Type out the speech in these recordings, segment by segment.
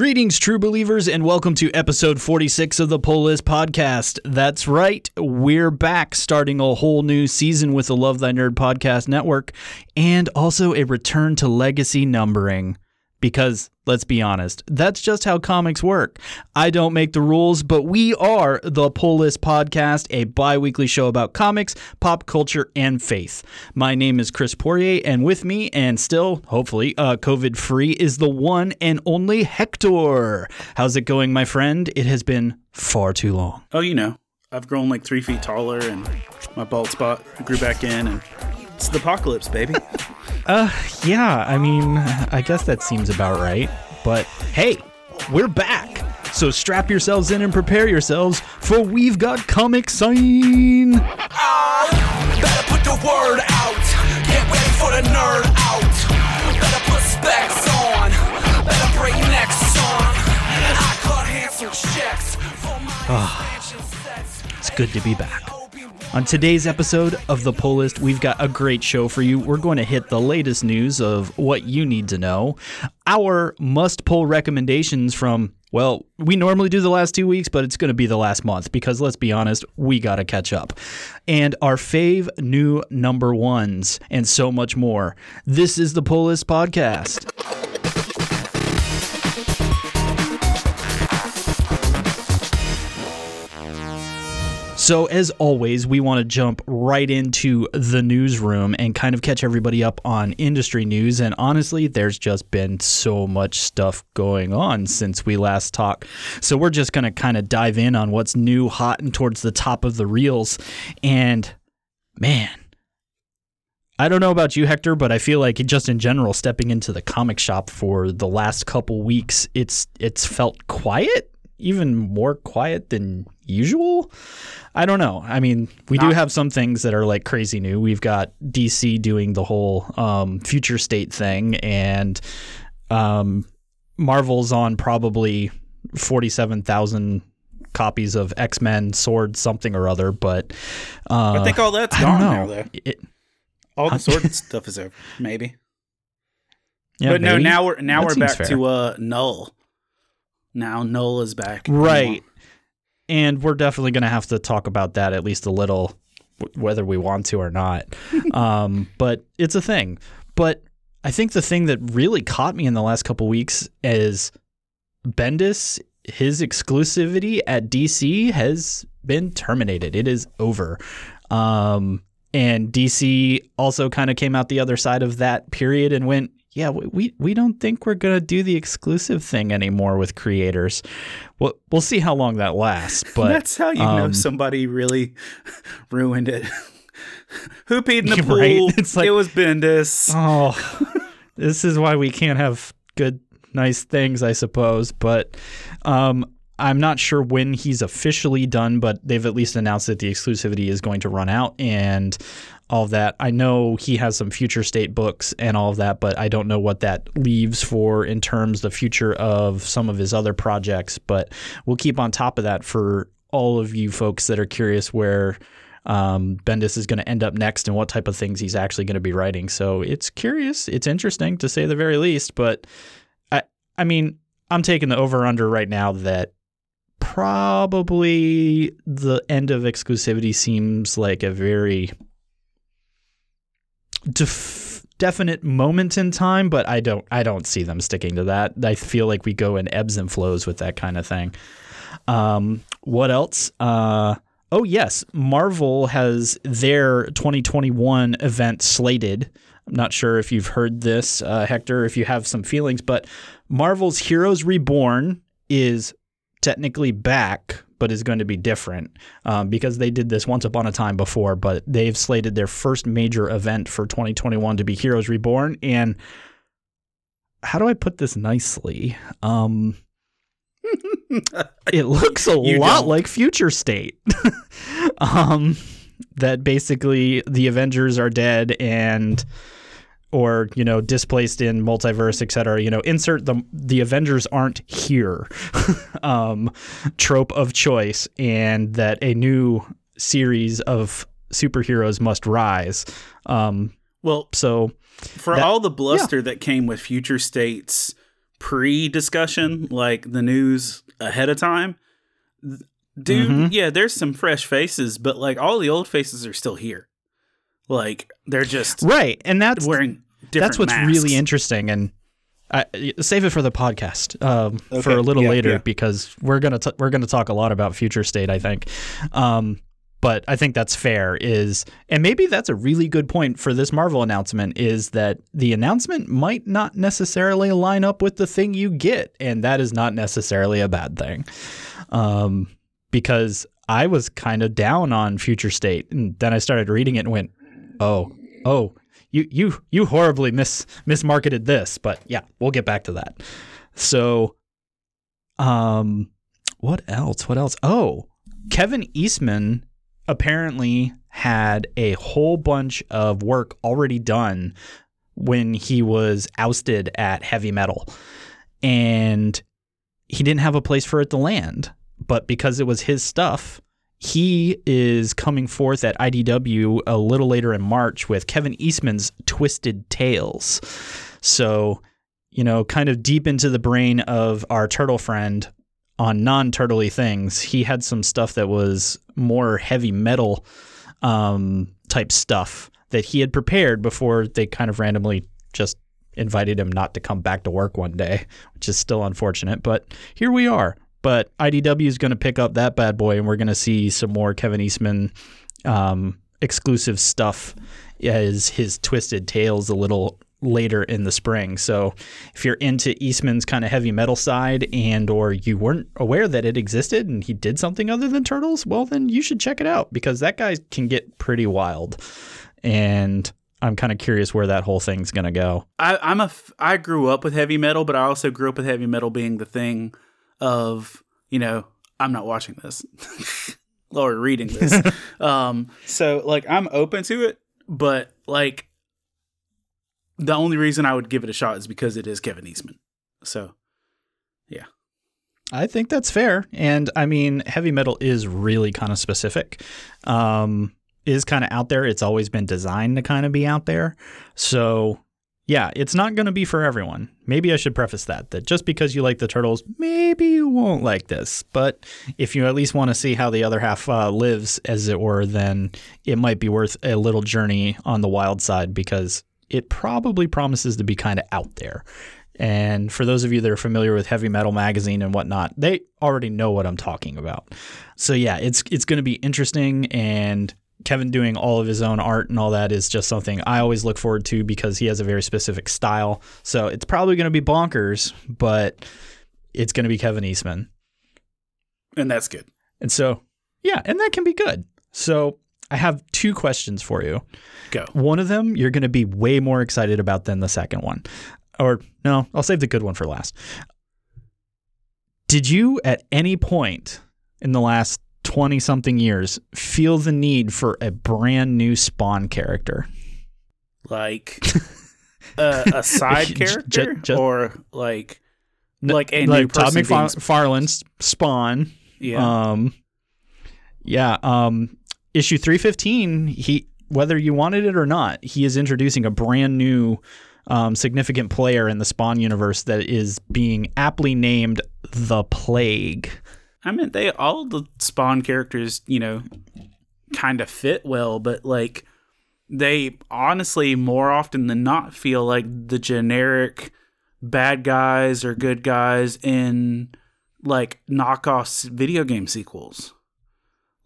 Greetings, true believers, and welcome to episode 46 of the Pull List Podcast. That's right, we're back starting a whole new season with the Love Thy Nerd Podcast Network and also a return to legacy numbering. Because let's be honest, that's just how comics work. I don't make the rules, but we are the Pull List Podcast, a bi weekly show about comics, pop culture, and faith. My name is Chris Poirier, and with me, and still, hopefully, uh, COVID free, is the one and only Hector. How's it going, my friend? It has been far too long. Oh, you know, I've grown like three feet taller, and my bald spot grew back in, and it's the apocalypse, baby. Uh, yeah, I mean, I guess that seems about right. But hey, we're back. So strap yourselves in and prepare yourselves, for we've got Comic Sign. Better put the word out. Get ready for the nerd out. Better put specs on. Better break necks on. I cut handsome checks for my expansion. It's good to be back. On today's episode of The Pull List, we've got a great show for you. We're going to hit the latest news of what you need to know, our must pull recommendations from, well, we normally do the last two weeks, but it's going to be the last month because let's be honest, we got to catch up. And our fave new number ones, and so much more. This is the Pull List Podcast. So, as always, we want to jump right into the newsroom and kind of catch everybody up on industry news. And honestly, there's just been so much stuff going on since we last talked. So, we're just going to kind of dive in on what's new, hot, and towards the top of the reels. And man, I don't know about you, Hector, but I feel like just in general, stepping into the comic shop for the last couple weeks, it's it's felt quiet, even more quiet than usual. I don't know. I mean, we do have some things that are like crazy new. We've got DC doing the whole um, future state thing, and um, Marvel's on probably forty-seven thousand copies of X Men Sword something or other. But uh, I think all that's gone now, though. It- All the sword stuff is over, maybe. yeah, but no, now we're now That we're back fair. to uh Knull. Now Knull is back. Right. And we're definitely going to have to talk about that at least a little, w- whether we want to or not. um, but it's a thing. But I think the thing that really caught me in the last couple weeks is Bendis, his exclusivity at DC has been terminated. It is over. Um, and DC also kind of came out the other side of that period and went, yeah, we, we, don't think we're going to do the exclusive thing anymore with creators. We'll, we'll see how long that lasts. But that's how you know um, somebody really ruined it. Who peed in the Right? pool? It's like- it was Bendis. Oh, this is why we can't have good, nice things, I suppose. But um, I'm not sure when he's officially done, but they've at least announced that the exclusivity is going to run out and all of that. I know he has some future state books and all of that, but I don't know what that leaves for in terms the future of some of his other projects. But we'll keep on top of that for all of you folks that are curious where um, Bendis is going to end up next and what type of things he's actually going to be writing. So it's curious, it's interesting to say the very least. But I, I mean, I'm taking the over under right now that probably the end of exclusivity seems like a very def- definite moment in time, but I don't, I don't see them sticking to that. I feel like we go in ebbs and flows with that kind of thing. Um, what else? Uh, oh yes, Marvel has their 2021 event slated. I'm not sure if you've heard this, uh, Hector, if you have some feelings, but Marvel's Heroes Reborn is technically back, but is going to be different um, because they did this once upon a time before. But they've slated their first major event for 2021 to be Heroes Reborn, and how do I put this nicely? Um, it looks a You lot don't. like Future State. um, that basically the Avengers are dead and or you know displaced in multiverse etc you know insert the the avengers aren't here um trope of choice and that a new series of superheroes must rise um Well, so for That- all the bluster that came with Future State's pre-discussion, like the news ahead of time, dude, Mhm. yeah, there's some fresh faces, but like all the old faces are still here. Like they're just Right, and that's wearing different that's what's masks. really interesting and I, save it for the podcast um, for a little yeah, later yeah. because we're gonna t- we're gonna talk a lot about future state I think, um, but I think that's fair is and maybe that's a really good point for this Marvel announcement is that the announcement might not necessarily line up with the thing you get and that is not necessarily a bad thing, um, because I was kind of down on future state and then I started reading it and went, oh oh you you you horribly mis mismarketed this, but yeah, we'll get back to that. So, um, what else? What else? Oh, Kevin Eastman apparently had a whole bunch of work already done when he was ousted at Heavy Metal, and he didn't have a place for it to land. But because it was his stuff, he is coming forth at IDW a little later in March with Kevin Eastman's Twisted Tales. So, you know, kind of deep into the brain of our turtle friend on non turtley things, he had some stuff that was more heavy metal um, type stuff that he had prepared before they kind of randomly just invited him not to come back to work one day, which is still unfortunate. But here we are. But IDW is going to pick up that bad boy, and we're going to see some more Kevin Eastman um, exclusive stuff as his Twisted Tales a little later in the spring. So if you're into Eastman's kind of heavy metal side and or you weren't aware that it existed and he did something other than turtles, well then you should check it out because that guy can get pretty wild. And I'm kind of curious where that whole thing's going to go. I, I'm a I grew up with heavy metal, but I also grew up with heavy metal being the thing of you know I'm not watching this or reading this. um, so like I'm open to it, but like the only reason I would give it a shot is because it is Kevin Eastman. So yeah. I think that's fair. And I mean, heavy metal is really kind of specific. Um, is kind of out there. It's always been designed to kind of be out there. So, yeah, it's not going to be for everyone. Maybe I should preface that that just because you like the turtles, maybe you won't like this. But if you at least want to see how the other half uh, lives, as it were, then it might be worth a little journey on the wild side because it probably promises to be kind of out there. And for those of you that are familiar with Heavy Metal Magazine and whatnot, they already know what I'm talking about. So yeah, it's it's going to be interesting, and Kevin doing all of his own art and all that is just something I always look forward to because he has a very specific style. So it's probably going to be bonkers, but it's going to be Kevin Eastman. and that's good. And so, yeah, and that can be good. So I have two questions for you. Go. One of them you're going to be way more excited about than the second one. Or no, I'll save the good one for last. Did you at any point in the last 20 something years feel the need for a brand new Spawn character? Like a, a side character just- or like N- like a new like Todd person being- Spawn. yeah. Um, yeah. Um, issue three fifteen. He whether you wanted it or not, he is introducing a brand new, um, significant player in the Spawn universe that is being aptly named the Plague. I mean, they all the Spawn characters, you know, kind of fit well, but like they honestly more often than not feel like the generic bad guys or good guys in like knockoff video game sequels.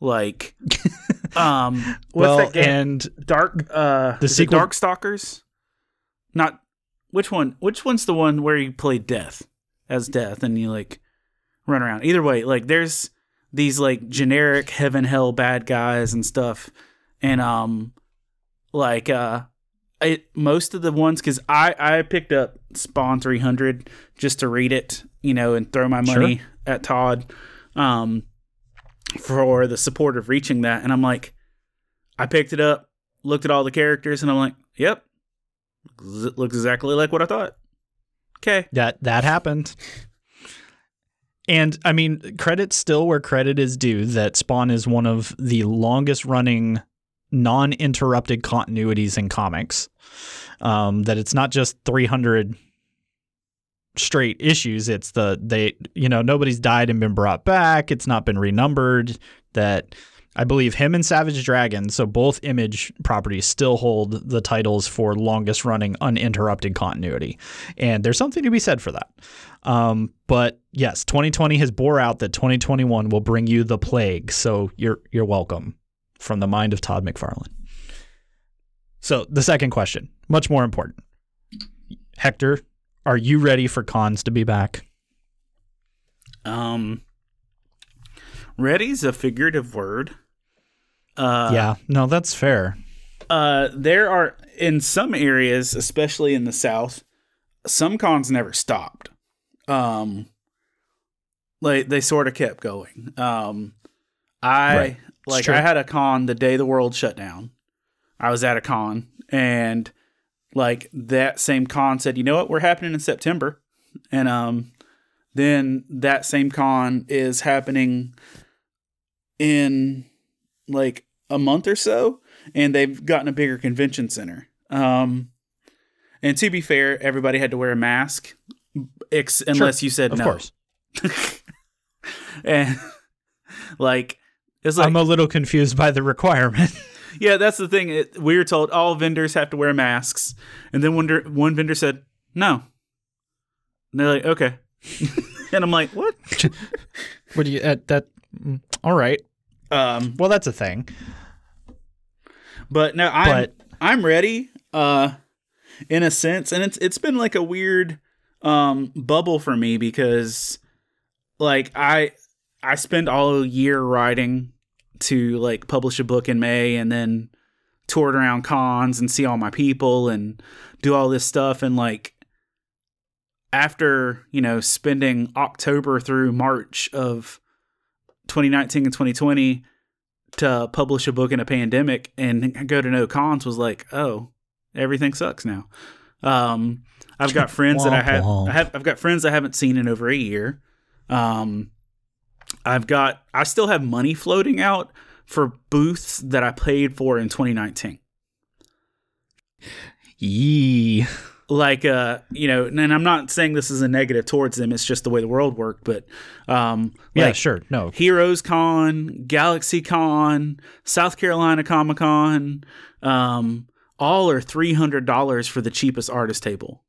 Like, um, what's well, that game? and Dark, uh, The is sequel- Dark Stalkers. Not which one? Which one's the one where you play Death as Death and you like run around? Either way, like there's these like generic heaven hell bad guys and stuff, and um, like uh, it most of the ones because I I picked up Spawn 300 just to read it, you know, and throw my money at Todd, um, for the support of reaching that, and I'm like, I picked it up, looked at all the characters, and I'm like, yep, it looks exactly like what I thought. Okay, that that happened. And I mean, credit still where credit is due. That Spawn is one of the longest running non-interrupted continuities in comics. Um, that it's not just 300 straight issues. It's the they you know nobody's died and been brought back. It's not been renumbered. That I believe him and Savage Dragon, so both Image properties still hold the titles for longest running uninterrupted continuity, and there's something to be said for that. Um, but yes, 2020 has bore out that 2021 will bring you the plague. So you're you're welcome from the mind of Todd McFarlane. So the second question, much more important. Hector, are you ready for cons to be back? Um, ready's a figurative word. Uh, yeah, no, that's fair. Uh, there are in some areas, especially in the South, some cons never stopped. Um, like they sort of kept going. Um, I Right. Like. I had a con the day the world shut down. I was at a con and like that same con said, you know what, we're happening in September, and um, then that same con is happening in like a month or so, and they've gotten a bigger convention center. Um, and to be fair, everybody had to wear a mask, ex- unless you said Of no. course. and like it's like I'm a little confused by the requirement. yeah, that's the thing. It, we were told all vendors have to wear masks, and then one, one vendor said no. And they're like, okay, and I'm like, what? what do you uh, that mm, all right. Um, Well, that's a thing. but no, I'm But- I'm ready. Uh, in a sense, and it's it's been like a weird um bubble for me because like I I spend all year writing to like publish a book in May and then tour it around cons and see all my people and do all this stuff and like after you know spending October through March of 2019 and 2020 to publish a book in a pandemic and go to no cons was like oh everything sucks now. Um I've got friends that I I have I've got friends I haven't seen in over a year. Um I've got I still have money floating out for booths that I paid for in 2019 Yee. Like uh you know and i'm not saying this is a negative towards them it's just the way the world worked but um Yeah, like sure. No. heroes con galaxy con south carolina comic con um all are $300 for the cheapest artist table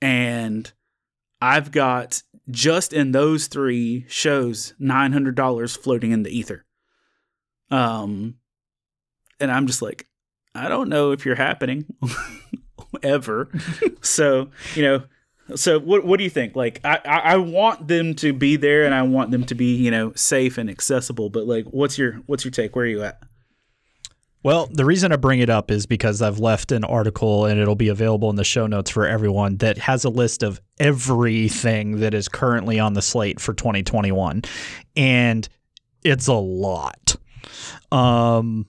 and i've got just in those three shows $900 floating in the ether um and i'm just like i don't know if you're happening ever so you know so what what do you think like I, I want them to be there and i want them to be you know safe and accessible but like what's your what's your take where are you at Well, the reason I bring it up is because I've left an article and it'll be available in the show notes for everyone that has a list of everything that is currently on the slate for 2021. And it's a lot. Um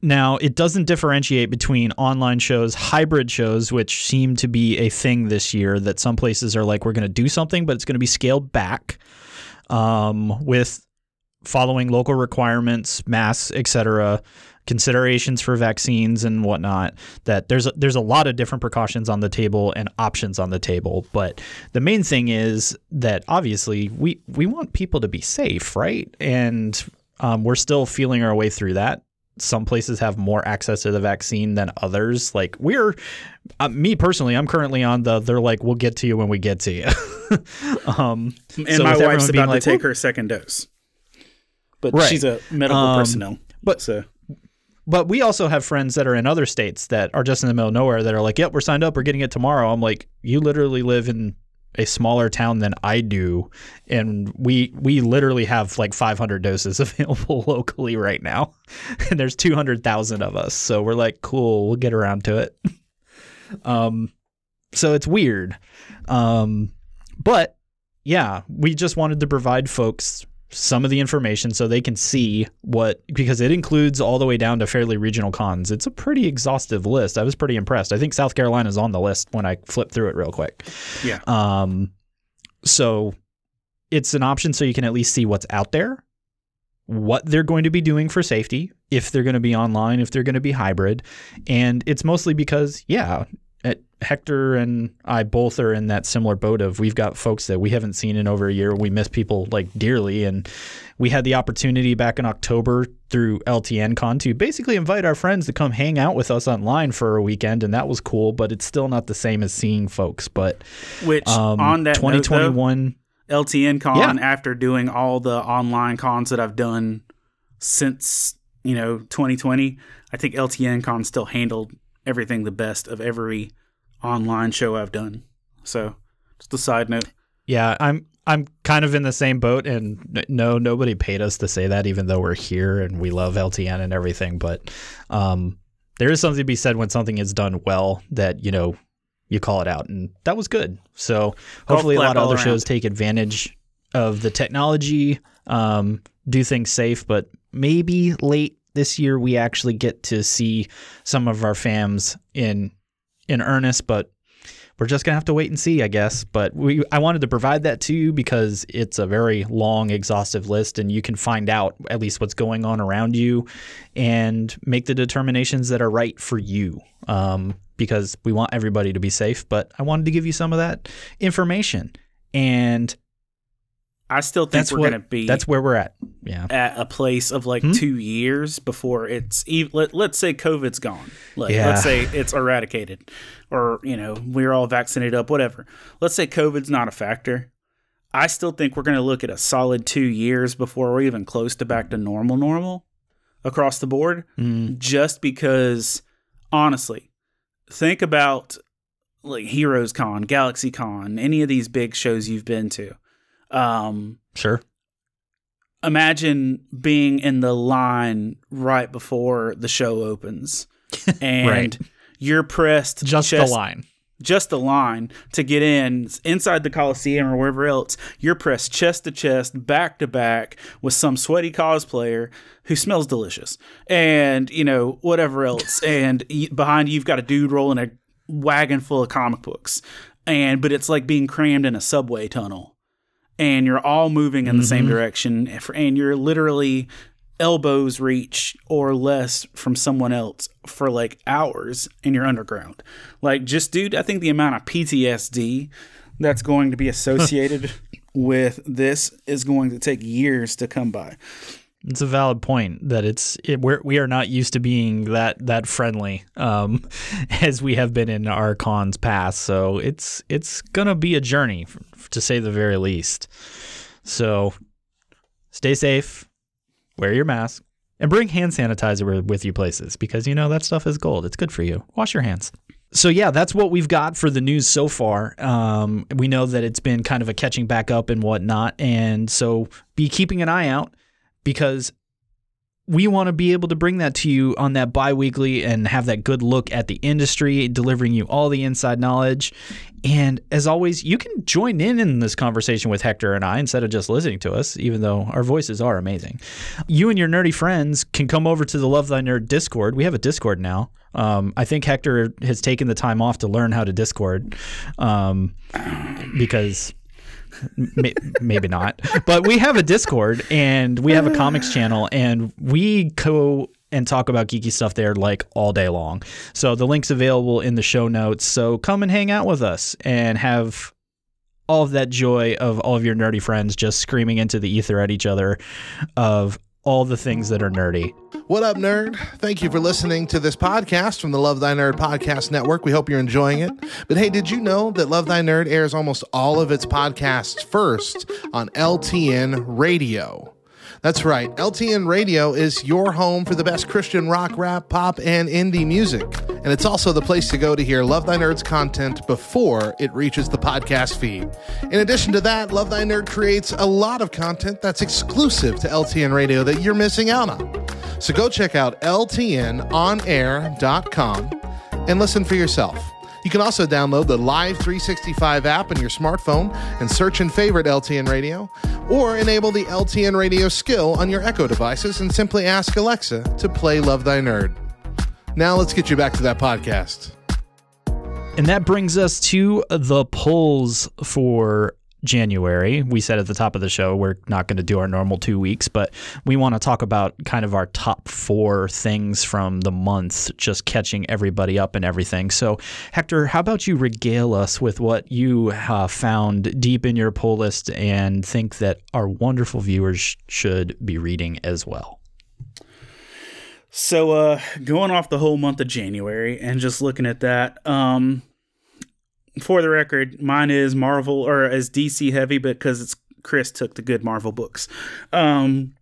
now, it doesn't differentiate between online shows, hybrid shows, which seem to be a thing this year that some places are like, we're going to do something, but it's going to be scaled back um, with following local requirements, masks, etc., considerations for vaccines and whatnot. That there's a, there's a lot of different precautions on the table and options on the table, but the main thing is that obviously we we want people to be safe, right? And um, we're still feeling our way through that. Some places have more access to the vaccine than others. Like we're, uh, me personally, I'm currently on the. They're like, we'll get to you when we get to you. um, and so my wife's about like, to take her second dose but Right. she's a medical Um, personnel but- so But we also have friends that are in other states that are just in the middle of nowhere that are like, yep, we're signed up. We're getting it tomorrow. I'm like, you literally live in a smaller town than I do. And we we literally have like 500 doses available locally right now. And there's 200,000 of us. So we're like, cool, we'll get around to it. um, so it's weird. Um, but yeah, we just wanted to provide folks some of the information so they can see what because it includes all the way down to fairly regional cons. It's a pretty exhaustive list. I was pretty impressed. I think South Carolina's on the list when I flip through it real quick. yeah Um, so it's an option so you can at least see what's out there, what they're going to be doing for safety, if they're going to be online, if they're going to be hybrid. And it's mostly because, yeah, at Hector and I both are in that similar boat of we've got folks that we haven't seen in over a year. We miss people like dearly, and we had the opportunity back in October through LTN Con to basically invite our friends to come hang out with us online for a weekend, and that was cool. But it's still not the same as seeing folks. But Which um, on that note, though, 2021, LTN Con Yeah. after doing all the online cons that I've done since you know 2020. I think LTN Con still handled everything the best of every online show I've done. So just a side note. Yeah, I'm I'm kind of in the same boat, and no, nobody paid us to say that, even though we're here and we love LTN and everything. But um, there is something to be said when something is done well that you know you call it out, and that was good. So hopefully, a lot of other around. shows take advantage of the technology, um, do things safe, but maybe late this year we actually get to see some of our fams in in earnest, but we're just gonna have to wait and see, I guess. But we, I wanted to provide that to you because it's a very long, exhaustive list, and you can find out at least what's going on around you, and make the determinations that are right for you. Um, because we want everybody to be safe, but I wanted to give you some of that information, and I still think that's we're what gonna be that's where we're at. Yeah, at a place of like Hmm? two years before it's even. Let, let's say COVID's gone. Like, Yeah. Let's say it's eradicated, or you know we're all vaccinated up. Whatever. Let's say COVID's not a factor. I still think we're going to look at a solid two years before we're even close to back to normal, normal across the board. Mm, Just because, honestly, think about like Heroes Con, Galaxy Con, any of these big shows you've been to. Um, sure. imagine being in the line right before the show opens and Right. you're pressed Just chest- the line. just the line to get in inside the coliseum or wherever else you're pressed chest to chest back to back with some sweaty cosplayer who smells delicious and you know whatever else and behind you you've got a dude rolling a wagon full of comic books and but it's like being crammed in a subway tunnel and you're all moving in the same mm-hmm. direction and you're literally elbows reach or less from someone else for like hours and you're underground. Like just dude i think the amount of ptsd that's going to be associated with this is going to take years to come by It's a valid point that it's it, we're, we are not used to being that that friendly um, as we have been in our cons past. So it's it's gonna be a journey to say the very least. So stay safe, wear your mask, and bring hand sanitizer with- you places because you know that stuff is gold. It's good for you. Wash your hands. So yeah, that's what we've got for the news so far. Um, we know that it's been kind of a catching back up and whatnot, and so be keeping an eye out because we want to be able to bring that to you on that bi-weekly and have that good look at the industry delivering you all the inside knowledge. And as always you can join in in this conversation with hector and i instead of just listening to us even though our voices are amazing. You and your nerdy friends can come over to the love thy nerd discord. We have a discord now. Um, i think hector has taken the time off to learn how to discord um, because maybe not. But we have a Discord and we have a comics channel and we co and talk about geeky stuff there like all day long. So the link's available in the show notes. So come and hang out with us and have all of that joy of all of your nerdy friends just screaming into the ether at each other of all the things that are nerdy. What up, nerd? Thank you for listening to this podcast from the Love Thy Nerd Podcast Network. We hope you're enjoying it. But hey, did you know that Love Thy Nerd airs almost all of its podcasts first on LTN Radio? That's right. LTN Radio is your home for the best Christian rock, rap, pop, and indie music. And it's also the place to go to hear Love Thy Nerd's content before it reaches the podcast feed. In addition to that, Love Thy Nerd creates a lot of content that's exclusive to LTN Radio that you're missing out on. So go check out LTNOnAir.com and listen for yourself. You can also download the Live 365 app on your smartphone and search and favorite LTN Radio, or enable the LTN Radio skill on your Echo devices and simply ask Alexa to play Love Thy Nerd. Now let's get you back to that podcast. And that brings us to the polls for January. We said at the top of the show we're not going to do our normal two weeks, but we want to talk about kind of our top four things from the month, just catching everybody up and everything. So, Hector, how about you regale us with what you uh, found deep in your pull list and think that our wonderful viewers should be reading as well? So, uh, going off the whole month of January and just looking at that, um, for the record, mine is Marvel or as DC heavy because it's Chris took the good Marvel books. Um,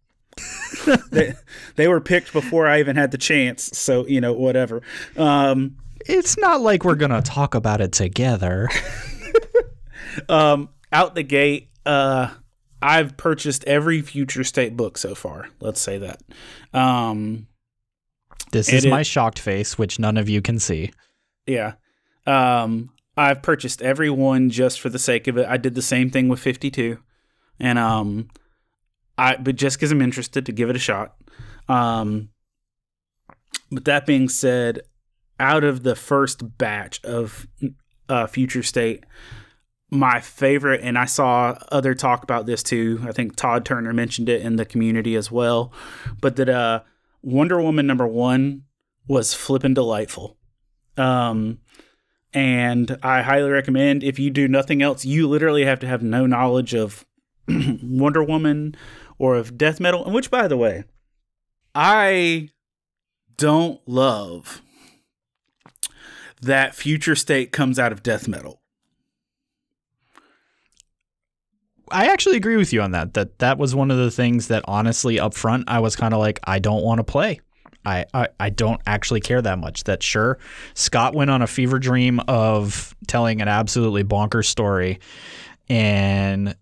they, they were picked before I even had the chance, so you know whatever. Um, It's not like we're going to talk about it together. um, out the gate, uh, I've purchased every Future State book so far. Let's say that. Um, This It is is- my shocked face, which none of you can see. Yeah. Um, I've purchased every one just for the sake of it. I did the same thing with 52. And um I but just cuz I'm interested to give it a shot. Um but that being said, out of the first batch of uh Future State, my favorite and I saw other talk about this too. I think Todd Turner mentioned it in the community as well, but that uh Wonder Woman number 1 was flippin' delightful. Um, and I highly recommend if you do nothing else, you literally have to have no knowledge of Wonder Woman or of death metal. And which, by the way, I don't love that future state comes out of death metal. I actually agree with you on that. That that was one of the things that honestly up front I was kind of like I don't want to play. I, I I don't actually care that much. That sure Scott went on a fever dream of telling an absolutely bonkers story and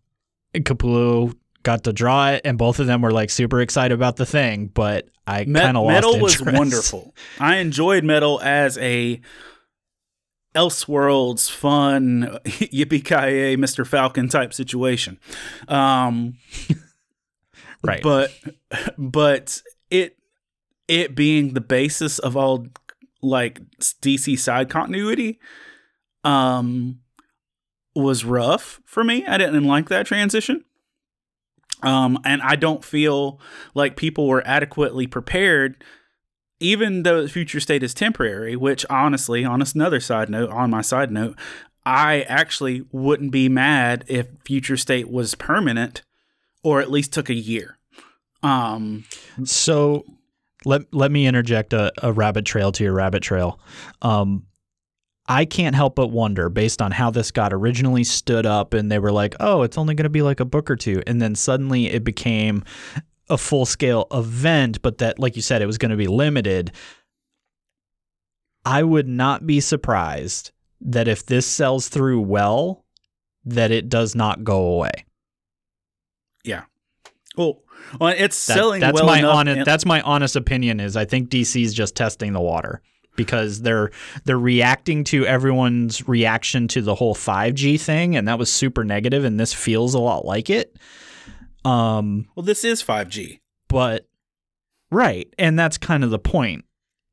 Capullo got to draw it and both of them were like super excited about the thing, but I Me- kind of lost interest. metal was wonderful. I enjoyed metal as a Elseworlds fun yippee ki Mr. Falcon type situation. Um, Right. but but it it being the basis of all like DC side continuity um was rough for me. I didn't like that transition. Um and I don't feel like people were adequately prepared even though future state is temporary, which honestly, on another side note, on my side note, I actually wouldn't be mad if future state was permanent or at least took a year. Um, So let let me interject a, a rabbit trail to your rabbit trail. Um, I can't help but wonder, based on how this got originally stood up, and they were like, "Oh, it's only going to be like a book or two. and then suddenly it became a full scale event, but that, like you said, it was going to be limited. I would not be surprised that if this sells through well, that it does not go away. Yeah. Well, well, it's That- selling that's well my enough. honest that's my honest opinion is I think DC's just testing the water because they're they're reacting to everyone's reaction to the whole 5G thing and that was super negative and this feels a lot like it. Um well, this is 5G. but right and that's kind of the point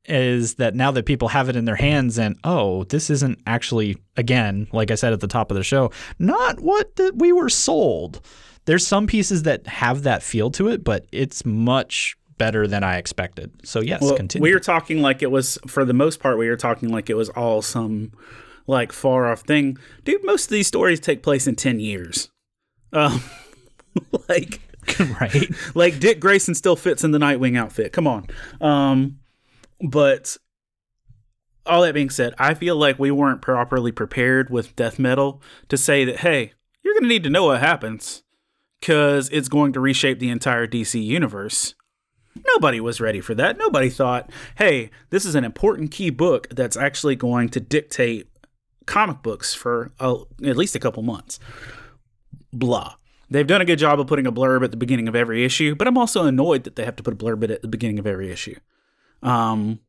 is that now that people have it in their hands and oh this isn't actually again like i said at the top of the show not what that we were sold there's some pieces that have that feel to it but it's much better than i expected so yes Well, continue we were talking like it was, for the most part, we were talking like it was all some like far off thing. Dude, most of these stories take place in 10 years. Um, like, right like Dick Grayson still fits in the Nightwing outfit. Come on. Um, but all that being said, I feel like we weren't properly prepared with death metal to say that, hey, you're going to need to know what happens because it's going to reshape the entire DC universe. Nobody was ready for that. Nobody thought, hey, this is an important key book that's actually going to dictate comic books for at least a couple months. Blah. They've done a good job of putting a blurb at the beginning of every issue, but I'm also annoyed that they have to put a blurb at the beginning of every issue. Um,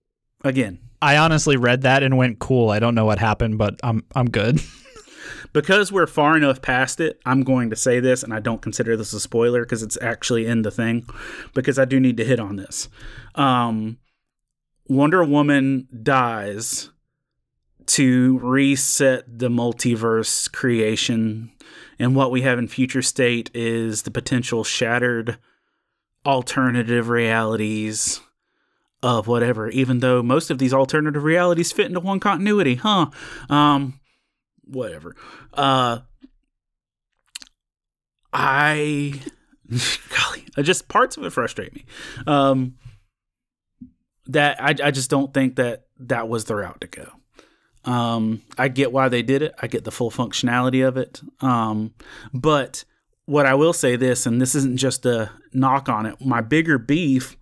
again, i honestly read that and went cool i don't know what happened but i'm i'm good because we're far enough past it, I'm going to say this, and I don't consider this a spoiler because it's actually in the thing, because I do need to hit on this. Um, Wonder Woman dies to reset the multiverse creation. And what we have in future state is the potential shattered alternative realities of whatever, even though most of these alternative realities fit into one continuity, huh? Um, whatever. Uh, I, golly, just parts of it frustrate me. Um, that I, I just don't think that that was the route to go. Um, I get why they did it. I get the full functionality of it. Um, but what I will say this, and this isn't just a knock on it. My bigger beef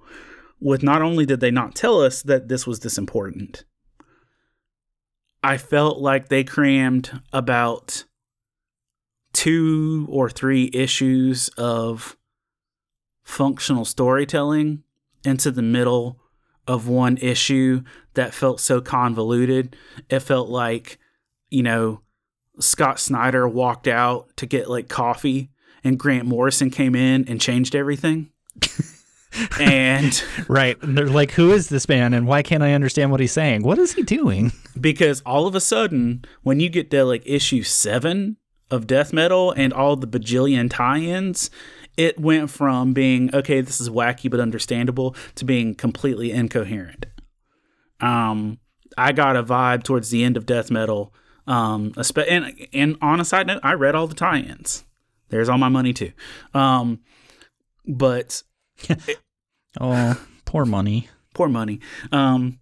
with not only did they not tell us that this was this important, I felt like they crammed about two or three issues of functional storytelling into the middle of one issue that felt so convoluted. It felt like, you know, Scott Snyder walked out to get like coffee and Grant Morrison came in and changed everything. and Right. And they're like, who is this man and why can't I understand what he's saying? What is he doing? because all of a sudden, when you get to like issue seven of Death Metal and all the bajillion tie ins, it went from being, okay, this is wacky but understandable to being completely incoherent. Um, I got a vibe towards the end of Death Metal. Um, and, and on a side note, I read all the tie ins. There's all my money too. Um, but Oh, poor money. poor money. Um,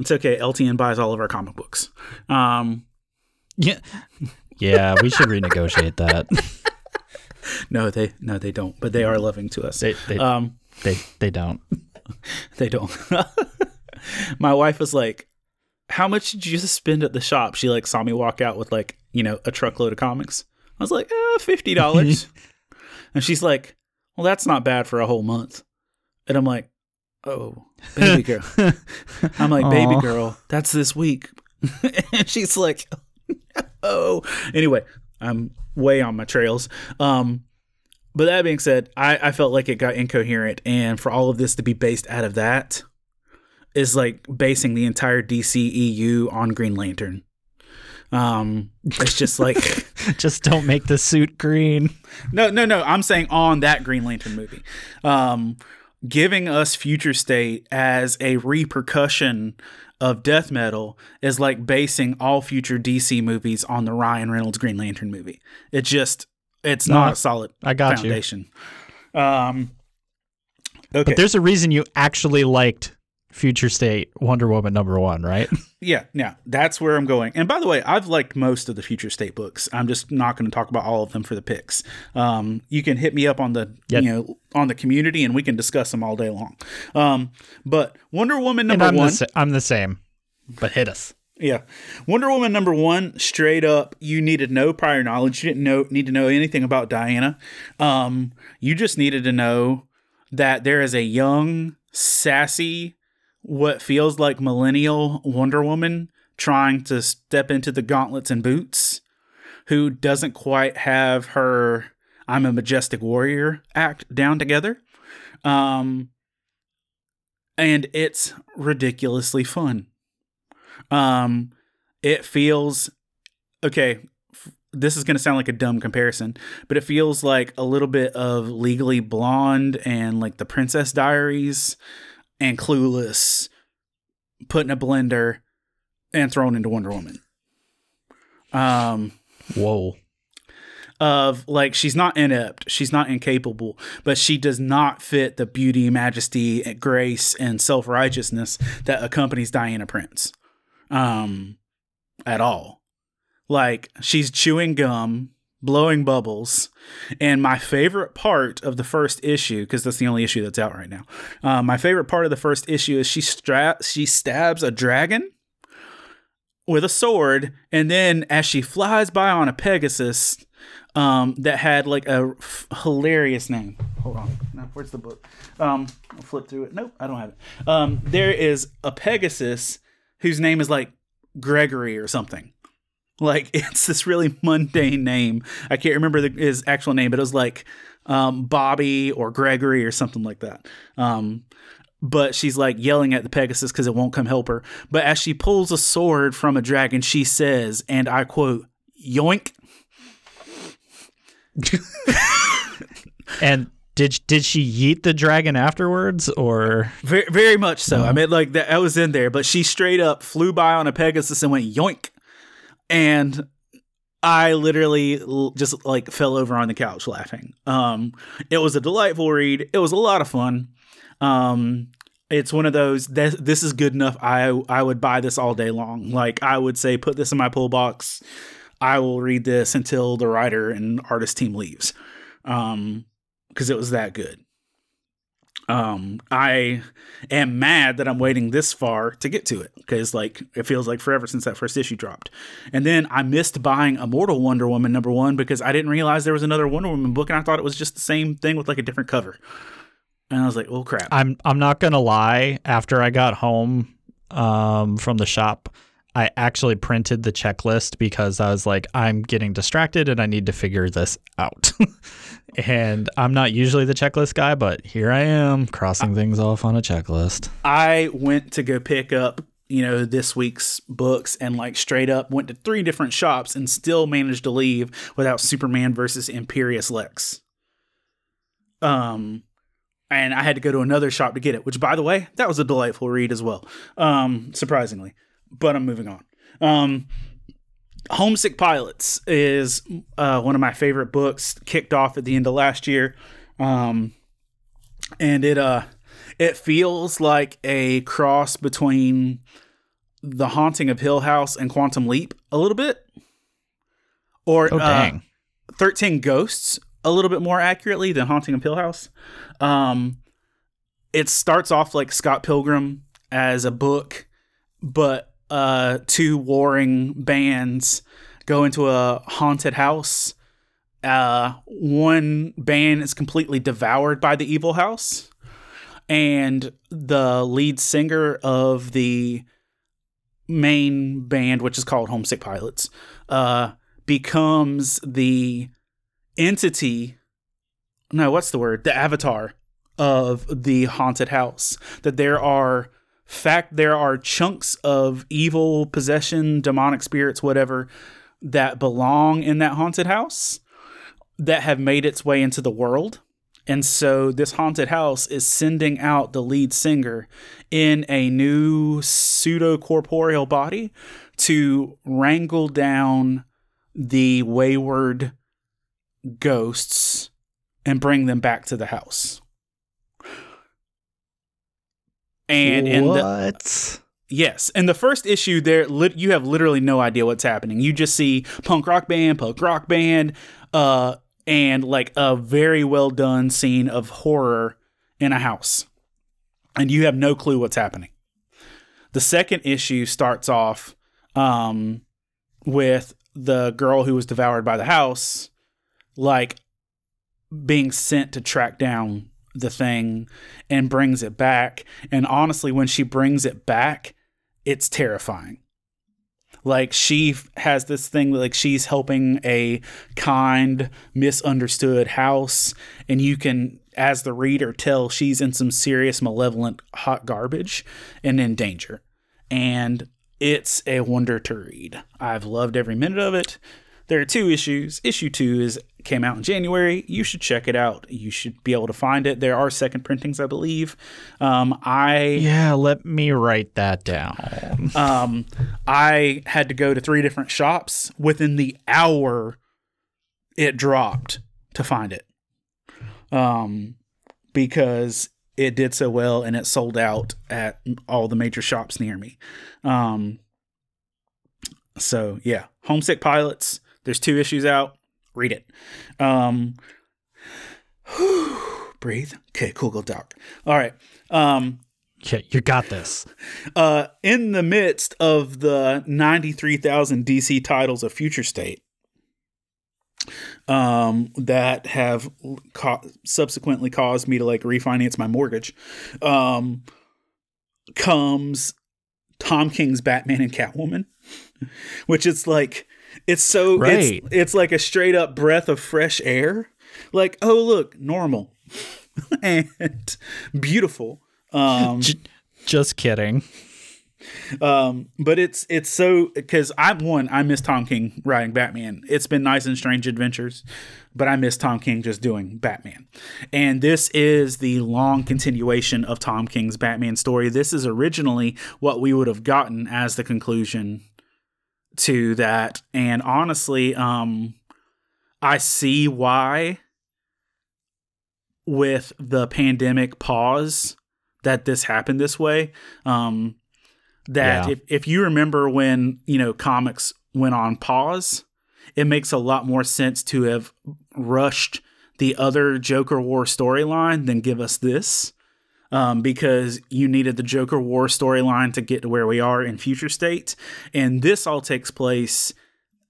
it's okay. LTN buys all of our comic books. Um, Yeah. Yeah, we should renegotiate that. no, they no they don't, but they are loving to us. They they, um, they they don't. they don't. My wife was like, "How much did you spend at the shop?" She like saw me walk out with like you know a truckload of comics. I was like, eh, fifty dollars, and she's like, "Well, that's not bad for a whole month." And I'm like, "Oh, baby girl." I'm like, "Baby girl, that's this week," and she's like, "Oh." Anyway, I'm way on my trails. Um, but that being said, I, I felt like it got incoherent, and for all of this to be based out of that is like basing the entire DCEU on Green Lantern. Um, it's just like Just don't make the suit green. no, no, no. I'm saying on that Green Lantern movie, um, giving us Future State as a repercussion of death metal is like basing all future DC movies on the Ryan Reynolds Green Lantern movie. It just it's No, not a solid I got you. foundation. Um, okay. But there's a reason you actually liked Future State Wonder Woman number one, right? Yeah, yeah, that's where I'm going. And by the way, I've liked most of the Future State books. I'm just not going to talk about all of them for the picks. Um, you can hit me up on the Yep. you know on the community, and we can discuss them all day long. Um, but Wonder Woman number I'm one, the sa- I'm the same. But hit us. yeah, Wonder Woman number one, straight up, you needed no prior knowledge. You didn't know need to know anything about Diana. Um, you just needed to know that there is a young, sassy, what feels like millennial Wonder Woman trying to step into the gauntlets and boots, who doesn't quite have her "I'm a majestic warrior" act down together. Um, and it's ridiculously fun. Um, it feels okay. f- This is going to sound like a dumb comparison, but it feels like a little bit of Legally Blonde and like the Princess Diaries and Clueless put in a blender and thrown into Wonder Woman. Um, Whoa. of like she's not inept, she's not incapable, but she does not fit the beauty, majesty, and grace, and self righteousness that accompanies Diana Prince, um, at all. Like she's chewing gum, blowing bubbles, and my favorite part of the first issue, because that's the only issue that's out right now. Uh, my favorite part of the first issue is she stra- she stabs a dragon with a sword, and then as she flies by on a Pegasus, um, that had like a f- hilarious name. Hold on, no, where's the book? Um, I'll flip through it. Nope, I don't have it. Um, there is a Pegasus whose name is like Gregory or something. Like it's this really mundane name. I can't remember the, his actual name, but it was like um, Bobby or Gregory or something like that. Um, but she's like yelling at the Pegasus because it won't come help her. But as she pulls a sword from a dragon, she says, and I quote, "Yoink." And did did she yeet the dragon afterwards, or Very, very much so. I mean, like that, that was in there, but she straight up flew by on a Pegasus and went yoink, and I literally just like fell over on the couch laughing. Um, it was a delightful read. It was a lot of fun. Um, it's one of those. This, this is good enough. I I would buy this all day long. Like I would say, put this in my pull box. I will read this until the writer and artist team leaves, um, because it was that good. Um, I am mad that I'm waiting this far to get to it because like it feels like forever since that first issue dropped. And then I missed buying Immortal Wonder Woman number one because I didn't realize there was another Wonder Woman book and I thought it was just the same thing with like a different cover. And I was like, oh crap. I'm I'm not gonna lie. After I got home um, from the shop, I actually printed the checklist because I was like, I'm getting distracted and I need to figure this out. and I'm not usually the checklist guy, but here I am crossing things off on a checklist. I went to go pick up, you know, this week's books and like straight up went to three different shops and still managed to leave without Superman versus Imperious Lex. Um and I had to go to another shop to get it, which by the way, that was a delightful read as well. Um surprisingly. But I'm moving on. Um Homesick Pilots is uh, one of my favorite books. Kicked off at the end of last year, um, and it uh, it feels like a cross between The Haunting of Hill House and Quantum Leap a little bit, or Oh uh! Thirteen Ghosts a little bit more accurately than Haunting of Hill House. Um, it starts off like Scott Pilgrim as a book, but uh, two warring bands go into a haunted house. Uh, one band is completely devoured by the evil house, and the lead singer of the main band, which is called Homesick Pilots, uh, becomes the entity. No, what's the word? The avatar of the haunted house. That there are fact there are chunks of evil possession, demonic spirits, whatever, that belong in that haunted house that have made its way into the world. And so this haunted house is sending out the lead singer in a new pseudo corporeal body to wrangle down the wayward ghosts and bring them back to the house. And in the what? Yes, in the first issue, there lit, you have literally no idea what's happening. You just see punk rock band, punk rock band, uh, and like a very well done scene of horror in a house, and you have no clue what's happening. The second issue starts off um, with the girl who was devoured by the house, like being sent to track down the thing and brings it back. And honestly, when she brings it back, it's terrifying. Like she has this thing like she's helping a kind, misunderstood house, and you can, as the reader, tell she's in some serious malevolent hot garbage and in danger. And it's a wonder to read. I've loved every minute of it. There are two issues. Issue two is came out in January. You should check it out. You should be able to find it. There are second printings, I believe. Um, I Yeah, let me write that down. um, I had to go to three different shops within the hour it dropped to find it. Um, because it did so well and it sold out at all the major shops near me. Um, so yeah, Homesick Pilots. There's two issues out. Read it. Um, breathe. Okay, cool. Go dark. All right. Um, Yeah, you got this. uh, in the midst of the 93,000 DC titles of Future State um, that have ca- subsequently caused me to like refinance my mortgage, um, comes Tom King's Batman and Catwoman, which is like, it's so, Right. it's, it's like a straight up breath of fresh air. Like, oh, look, normal and beautiful Um, just kidding. um, but it's it's so because I'm one I miss Tom King writing Batman. It's been nice and strange adventures, but I miss Tom King just doing Batman. And this is the long continuation of Tom King's Batman story. This is originally what we would have gotten as the conclusion to that. And honestly, um, I see why with the pandemic pause that this happened this way. Um, that Yeah. if, if you remember when you know comics went on pause, it makes a lot more sense to have rushed the other Joker War storyline than give us this. Um, because you needed the Joker War storyline to get to where we are in future state. And this all takes place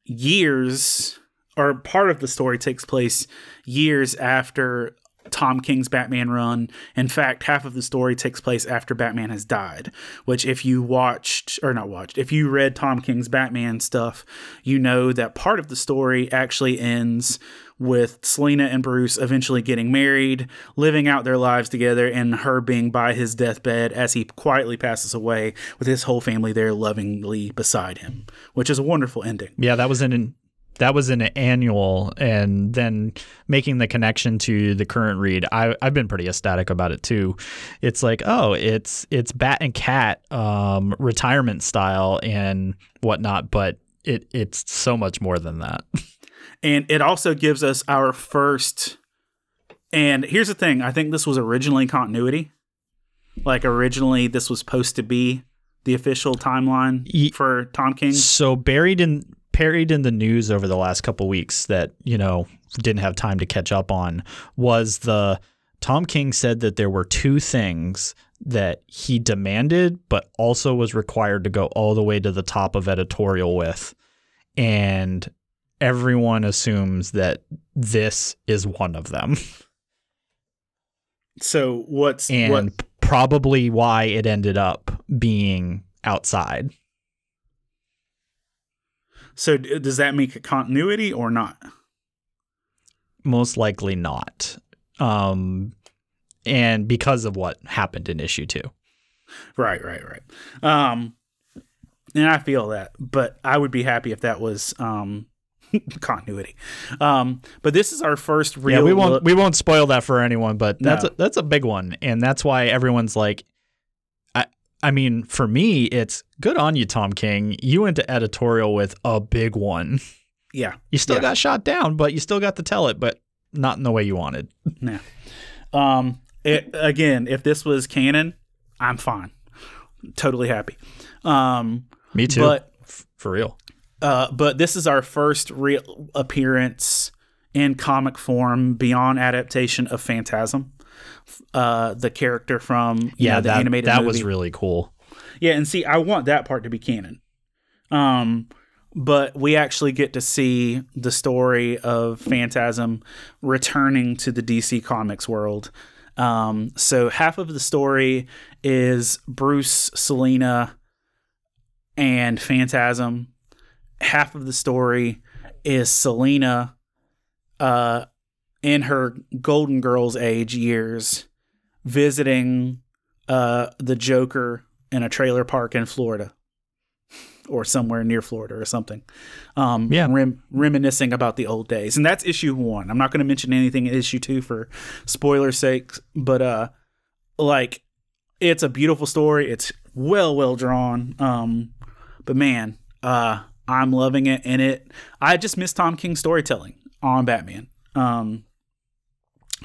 years, or part of the story takes place years after Tom King's Batman run. In fact, half of the story takes place after Batman has died, which, if you watched, or not watched, if you read Tom King's Batman stuff, you know that part of the story actually ends with Selina and Bruce eventually getting married, living out their lives together, and her being by his deathbed as he quietly passes away with his whole family there lovingly beside him, which is a wonderful ending. Yeah, that was an that was an annual, and then making the connection to the current read. I I've been pretty ecstatic about it too. It's like oh, it's it's Bat and Cat um, retirement style and whatnot, but it it's so much more than that. and it also gives us our first and here's the thing i think this was originally continuity. Like originally this was supposed to be the official timeline Ye- for tom king. So buried in buried in the news over the last couple weeks that you know didn't have time to catch up on was the Tom King said that there were two things that he demanded but also was required to go all the way to the top of editorial with. And everyone assumes that this is one of them. So what's and what? probably why it ended up being outside. So does that make it continuity or not? Most likely not. Um, and because of what happened in issue two. right right right. Um and i feel that but i would be happy if that was um continuity um but this is our first real yeah, we won't look- we won't spoil that for anyone, but that's No. a, that's a big one, and that's why everyone's like, I I mean, for me, it's good on you, Tom King. You went to editorial with a big one. yeah You still Yeah. got shot down, but you still got to tell it, but not in the way you wanted. Yeah. Um. It, again, if this was canon, I'm fine. Totally happy. Um. Me too, But for real. Uh. But this is our first real appearance in comic form beyond adaptation of Phantasm. Uh, the character from Yeah, know, the that animated that movie. was really cool. Yeah, and see, I want that part to be canon. Um, but we actually get to see the story of Phantasm returning to the DC Comics world. Um, so half of the story is Bruce, Selina, and Phantasm. Half of the story is Selina, uh, in her Golden Girls age years, visiting uh, the Joker in a trailer park in Florida or somewhere near Florida or something. Um, Yeah. rem- reminiscing about the old days. And that's issue one. I'm not going to mention anything in issue two for spoiler sake, but uh, like it's a beautiful story. It's well, well drawn. Um, but man, uh, I'm loving it. And it, I just miss Tom King's storytelling on Batman. Um,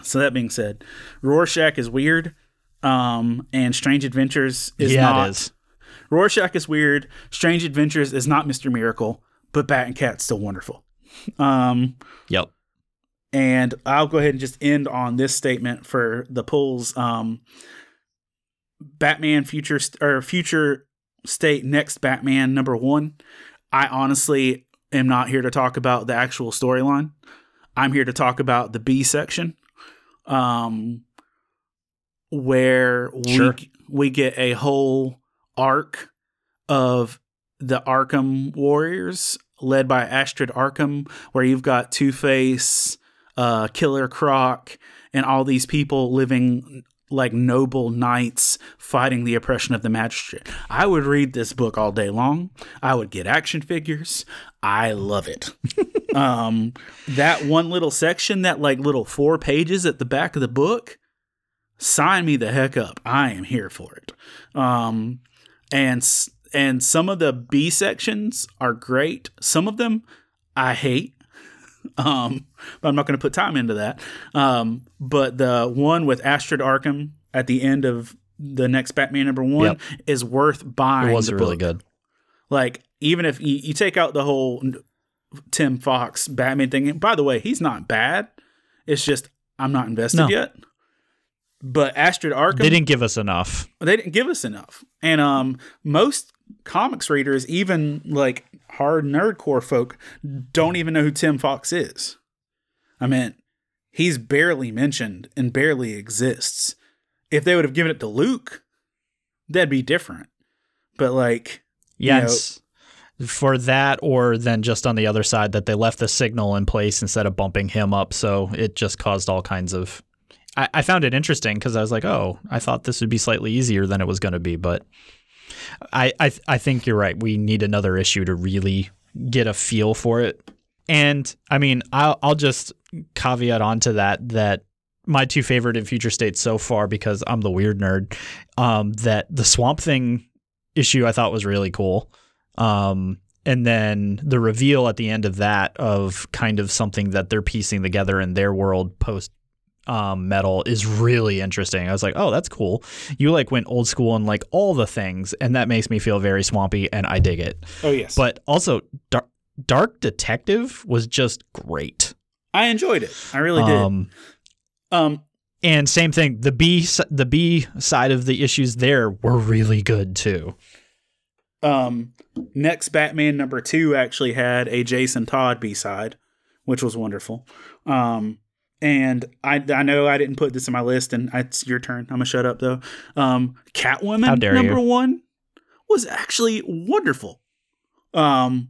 so that being said, Rorschach is weird. Um, and Strange Adventures is yeah, not. it is. Rorschach is weird. Strange Adventures is not Mr. Miracle, but Bat and Cat's still wonderful. Um, Yep. and I'll go ahead and just end on this statement for the polls. Um, Batman future st- or future state next Batman number one. I honestly am not here to talk about the actual storyline. I'm here to talk about the B section, um, where Sure. we we get a whole arc of the Arkham Warriors led by Astrid Arkham, where you've got Two Face, uh, Killer Croc, and all these people living like noble knights fighting the oppression of the magistrate. I would read this book all day long. I would get action figures. I love it. um, that one little section, that like little four pages at the back of the book, sign me the heck up. I am here for it. Um, and and some of the B sections are great. Some of them I hate. Um, but I'm not going to put time into that. Um, but the one with Astrid Arkham at the end of the next Batman number one Yep. is worth buying. It was really good. Like even if you, you take out the whole Tim Fox Batman thing, and by the way, he's not bad. It's just I'm not invested No. yet. But Astrid Arkham, They didn't give us enough. they didn't give us enough. And um most comics readers, even like hard nerdcore folk, don't even know who Tim Fox is. I mean, he's barely mentioned and barely exists. If they would have given it to Luke, that'd be different. But like You know- Yes. For that, or then just on the other side, that they left the signal in place instead of bumping him up. So it just caused all kinds of. I, I found it interesting because I was like, oh, I thought this would be slightly easier than it was going to be. But I, I, I think you're right. We need another issue to really get a feel for it. And I mean, I'll, I'll just caveat onto that that my two favorite in future states so far because I'm the weird nerd. Um, that the Swamp Thing issue I thought was really cool. Um, and then the reveal at the end of that of kind of something that they're piecing together in their world post um, metal is really interesting. I was like, oh, that's cool. You like went old school and like all the things, and that makes me feel very swampy, and I dig it. oh yes. But also, Dark, Dark Detective was just great. I enjoyed it. I really did. Um, Um and same thing. The B the B side of the issues there were really good too. um next Batman number 2 actually had a Jason Todd B-side, which was wonderful. Um and I, I know I didn't put this in my list, and it's your turn. I'm gonna shut up though. Um, Catwoman number you. one was actually wonderful. Um,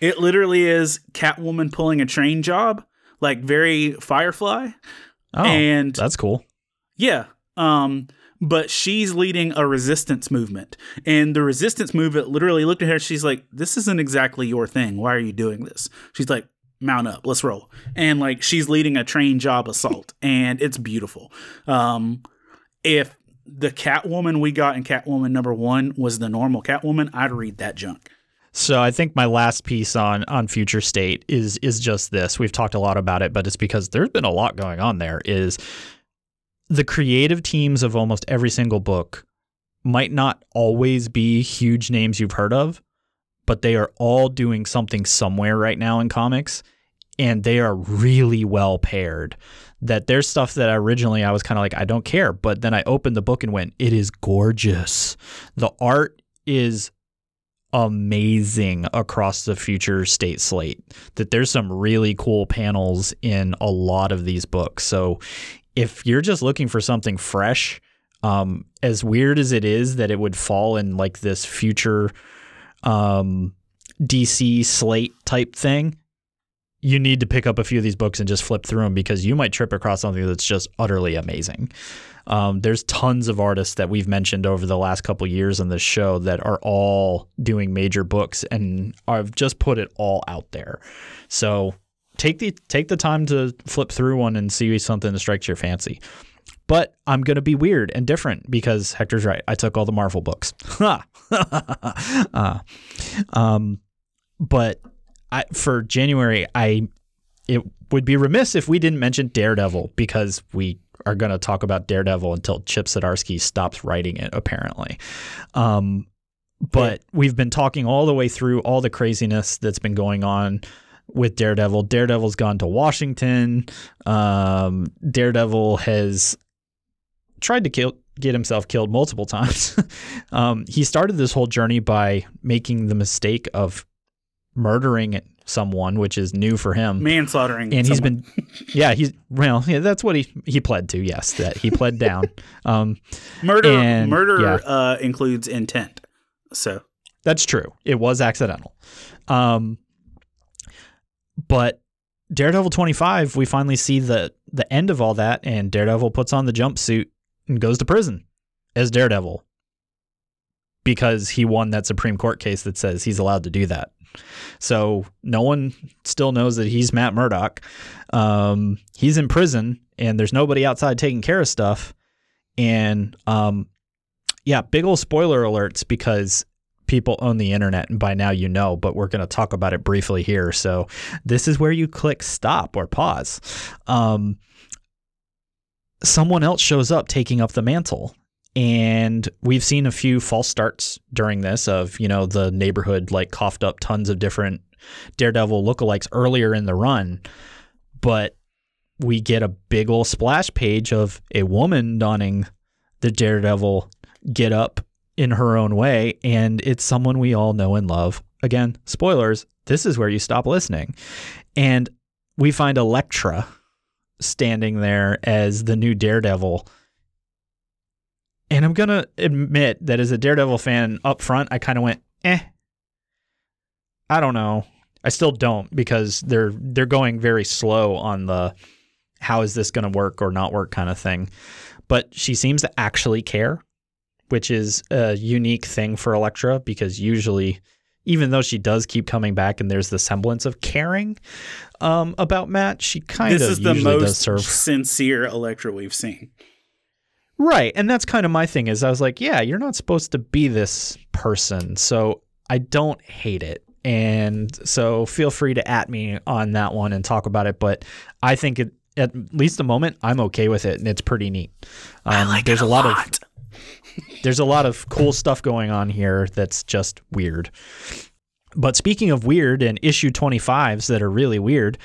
it literally is Catwoman pulling a train job, like very Firefly. Oh, and that's cool. yeah. Um, but she's leading a resistance movement. And the resistance movement literally looked at her. She's like, This isn't exactly your thing. Why are you doing this? She's like, Mount up. Let's roll. And like, she's leading a train job assault. and it's beautiful. Um, if the Catwoman we got in Catwoman number one was the normal Catwoman, I'd read that junk. So I think my last piece on on future state is is just this. We've talked a lot about it, but it's because there's been a lot going on there is the creative teams of almost every single book might not always be huge names you've heard of, but they are all doing something somewhere right now in comics and they are really well paired. That there's stuff that originally I was kind of like I don't care, but then I opened the book and went, it is gorgeous. The art is amazing across the future state slate. That there's some really cool panels in a lot of these books. So if you're just looking for something fresh, um, as weird as it is that it would fall in like this future um, DC slate type thing, you need to pick up a few of these books and just flip through them because you might trip across something that's just utterly amazing. Um, there's tons of artists that we've mentioned over the last couple years on this show that are all doing major books and I've just put it all out there. So take the take the time to flip through one and see something that strikes your fancy. But I'm gonna be weird and different because Hector's right. I took all the Marvel books. Uh, um, but I, for January, I it would be remiss if we didn't mention Daredevil because we are going to talk about Daredevil until Chip Zdarsky stops writing it, apparently. Um, but we've been talking all the way through all the craziness that's been going on with Daredevil. Daredevil's gone to Washington. Um, Daredevil has tried to kill get himself killed multiple times. um, he started this whole journey by making the mistake of murdering someone, which is new for him. Manslaughtering. and he's someone. been, yeah, he's well, yeah, that's what he he pled to. Yes, that he pled down. Um, murder. and- murder yeah. uh, includes intent. So That's true. It was accidental. Um, but Daredevil 25, we finally see the the end of all that, and Daredevil puts on the jumpsuit and goes to prison as Daredevil because he won that Supreme Court case that says he's allowed to do that. So no one still knows that he's Matt Murdock. Um, he's in prison, and there's nobody outside taking care of stuff. And um, yeah, big old spoiler alerts because people own the internet, and by now you know. But we're going to talk about it briefly here. So this is where you click stop or pause. Um, someone else shows up taking up the mantle and we've seen a few false starts during this of, you know, the neighborhood like coughed up tons of different Daredevil lookalikes earlier in the run. But we get a big old splash page of a woman donning the Daredevil get up in her own way. And it's someone we all know and love. Again, spoilers, this is where you stop listening. And we find Elektra standing there as the new Daredevil and I'm gonna admit that as a Daredevil fan up front, I kind of went, eh. I don't know. I still don't because they're they're going very slow on the how is this going to work or not work kind of thing. But she seems to actually care, which is a unique thing for Elektra because usually even though she does keep coming back and there's the semblance of caring um, about Matt, she kind This of is the most sincere Elektra we've seen. Right. And that's kind of my thing is I was like, yeah, you're not supposed to be this person. So I don't hate it. And so feel free to at me on that one and talk about it. But I think it, at least the moment, I'm okay with it and it's pretty neat. Um, I like there's it a a lot, lot. of there's a lot of cool stuff going on here that's just weird. But speaking of weird and issue 25s that are really weird,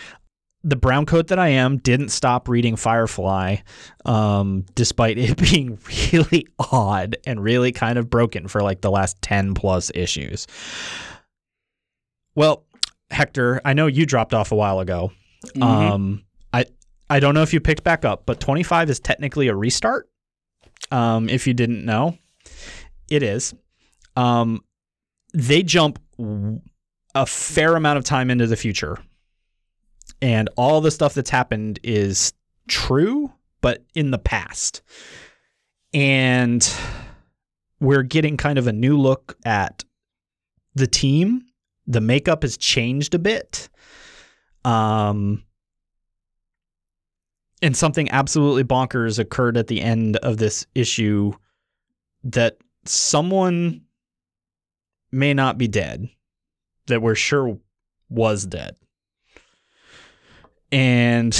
the brown coat that I am didn't stop reading Firefly, um, despite it being really odd and really kind of broken for like the last 10 plus issues. Well, Hector, I know you dropped off a while ago. Mhm. Um, I I don't know if you picked back up, but 25 is technically a restart. Um, if you didn't know, it is. Um, they jump a fair amount of time into the future, and all the stuff that's happened is true, but in the past. And we're getting kind of a new look at the team. The makeup has changed a bit. Um, and something absolutely bonkers occurred at the end of this issue that someone may not be dead, that we're sure was dead. And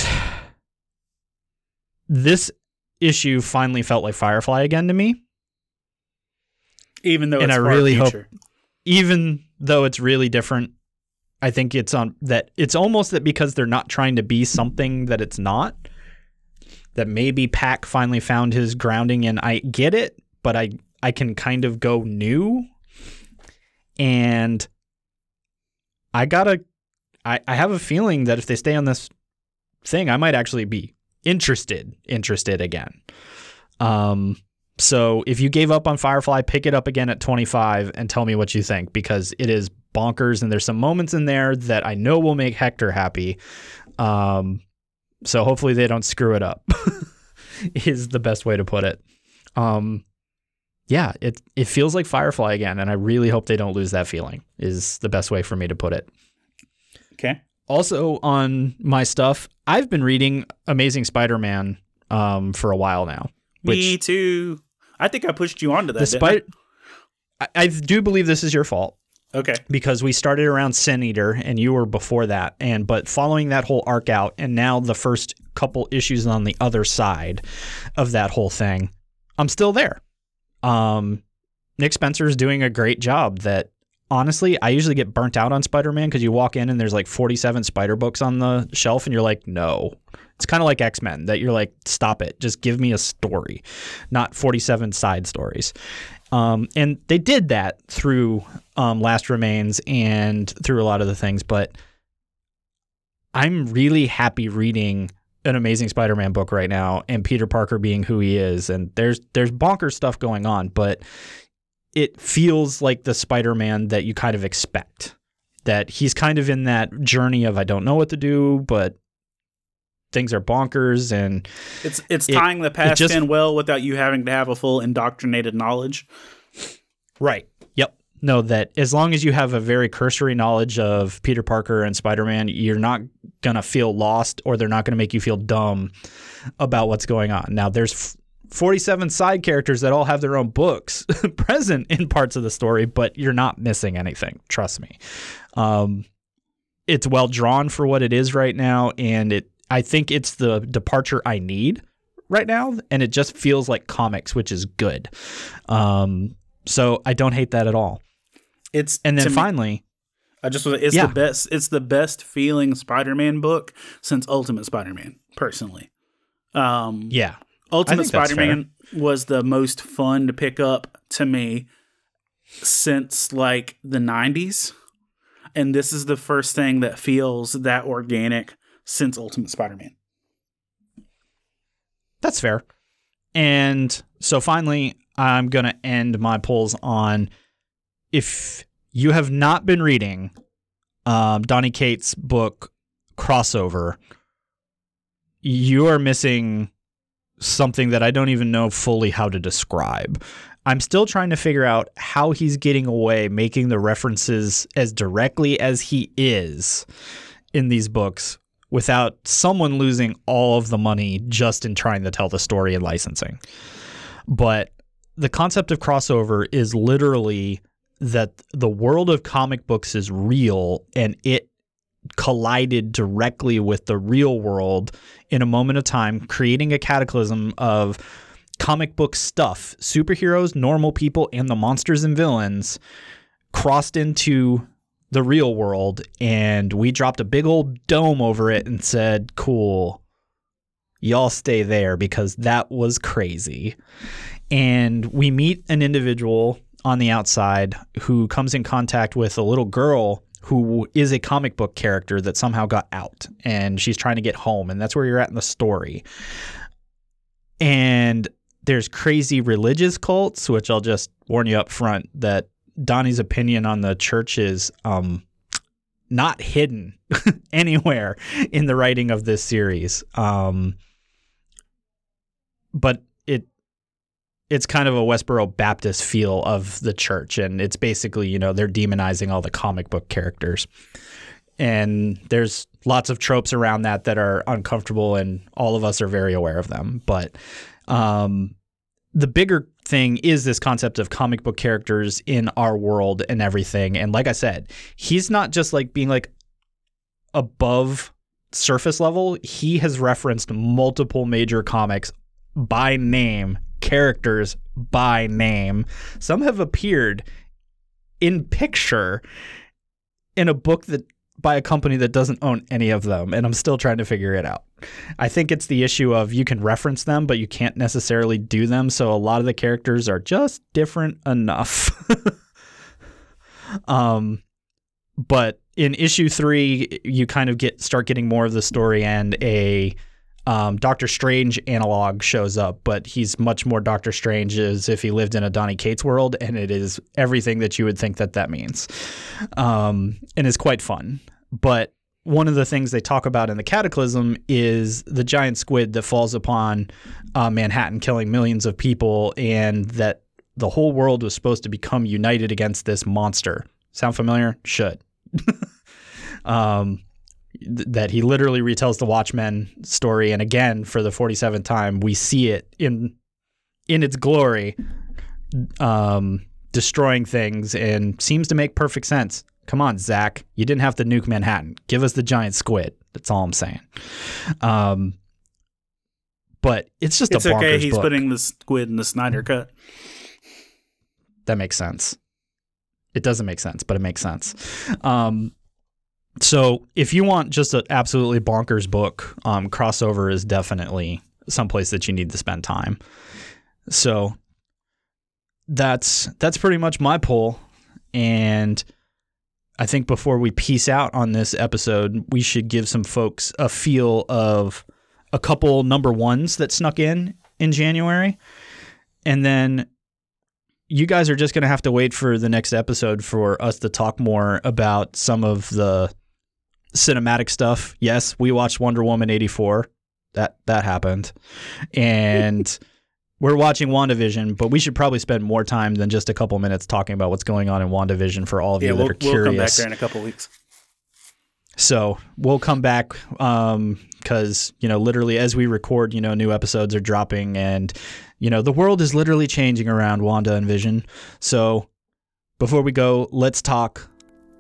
this issue finally felt like Firefly again to me. Even though And it's I really hope- even though it's really different i think it's on that it's almost that because they're not trying to be something that it's not that maybe Pak finally found his grounding and i get it but i i can kind of go new and i gotta i i have a feeling that if they stay on this thing i might actually be interested interested again um so if you gave up on Firefly, pick it up again at 25 and tell me what you think because it is bonkers and there's some moments in there that I know will make Hector happy. Um, so hopefully they don't screw it up. is the best way to put it. Um, yeah, it it feels like Firefly again, and I really hope they don't lose that feeling. Is the best way for me to put it. Okay. Also on my stuff, I've been reading Amazing Spider-Man um, for a while now. Me too. I think I pushed you onto that. didn't Despite, I, I do believe this is your fault? Okay. because we started around Sin Eater and you were before that, and but following that whole arc out, and now the first couple issues on the other side of that whole thing, I'm still there. Um, Nick Spencer is doing a great job. That honestly, I usually get burnt out on Spider Man because you walk in and there's like 47 Spider books on the shelf, and you're like, no. It's kind of like X Men that you're like, stop it, just give me a story, not 47 side stories. Um, and they did that through um, Last Remains and through a lot of the things, but I'm really happy reading an amazing Spider-Man book right now and Peter Parker being who he is and there's there's bonkers stuff going on but it feels like the Spider-Man that you kind of expect that he's kind of in that journey of I don't know what to do but things are bonkers and It's it's It- tying the past just- in well without you having to have a full indoctrinated knowledge. Right. No, that as long as you have a very cursory knowledge of Peter Parker and Spider Man, you're not going to feel lost or they're not going to make you feel dumb about what's going on. Now, there's f- 47 side characters that all have their own books present in parts of the story, but you're not missing anything. Trust me. Um, it's well drawn for what it is right now, and it I think it's the departure I need right now, and it just feels like comics, which is good. Um, so I don't hate that at all. It's And then to me- finally, I just it's Yeah. the best it's the best feeling Spider-Man book since Ultimate Spider-Man, personally. Um yeah, Ultimate Spider-Man was the most fun to pick up to me since like the 90s. And this is the first thing that feels that organic since Ultimate Spider-Man. that's fair. And so finally, I'm going to end my polls on if you have not been reading um, Donny Cates' book Crossover, you are missing something that I don't even know fully how to describe. I'm still trying to figure out how he's getting away making the references as directly as he is in these books without someone losing all of the money just in trying to tell the story and licensing. But the concept of crossover is literally that the world of comic books is real and it collided directly with the real world in a moment of time, creating a cataclysm of comic book stuff. Superheroes, normal people, and the monsters and villains crossed into the real world, and we dropped a big old dome over it and said, Cool, y'all stay there because that was crazy. And we meet an individual on the outside who comes in contact with a little girl who is a comic book character that somehow got out and she's trying to get home and that's where you're at in the story. And there's crazy religious cults, which I'll just warn you up front that Donny's opinion on the church is um, not hidden anywhere in the writing of this series. Um, but it's kind of a Westboro Baptist feel of the church, and it's basically you know they're demonizing all the comic book characters, and there's lots of tropes around that that are uncomfortable, and all of us are very aware of them. But um, the bigger thing is this concept of comic book characters in our world and everything. And like I said, he's not just like being like above surface level. He has referenced multiple major comics by name, characters by name. Some have appeared in picture in a book that by a company that doesn't own any of them and I'm still trying to figure it out. I think it's the issue of you can reference them but you can't necessarily do them so a lot of the characters are just different enough. um but in issue 3 you kind of get start getting more of the story and a um, Doctor Strange analog shows up, but he's much more Doctor Strange as if he lived in a Donny Cates world, and it is everything that you would think that that means, um, and is quite fun. But one of the things they talk about in the Cataclysm is the giant squid that falls upon uh, Manhattan, killing millions of people, and that the whole world was supposed to become united against this monster. Sound familiar? Should. um, th- that he literally retells the Watchmen story, and again for the 47th time, we see it in in its glory, um, destroying things, and seems to make perfect sense. Come on, Zack, you didn't have to nuke Manhattan. Give us the giant squid. That's all I'm saying. Um, but it's just It's a bonkers okay. He's book. putting the squid in the Snyder cut. that makes sense. It doesn't make sense, but it makes sense. Um, so if you want just an absolutely bonkers book, um, crossover is definitely someplace that you need to spend time. So that's that's pretty much my poll, and I think before we peace out on this episode, we should give some folks a feel of a couple number ones that snuck in in January, and then you guys are just going to have to wait for the next episode for us to talk more about some of the cinematic stuff. Yes, we watched Wonder Woman 84. that that happened, and we're watching WandaVision. But we should probably spend more time than just a couple minutes talking about what's going on in WandaVision for all of Yeah, you that we'll, are we'll come back there in a couple weeks. So we'll come back um, because you know literally as we record, you know, new episodes are dropping, and you know the world is literally changing around Wanda and Vision. So before we go, let's talk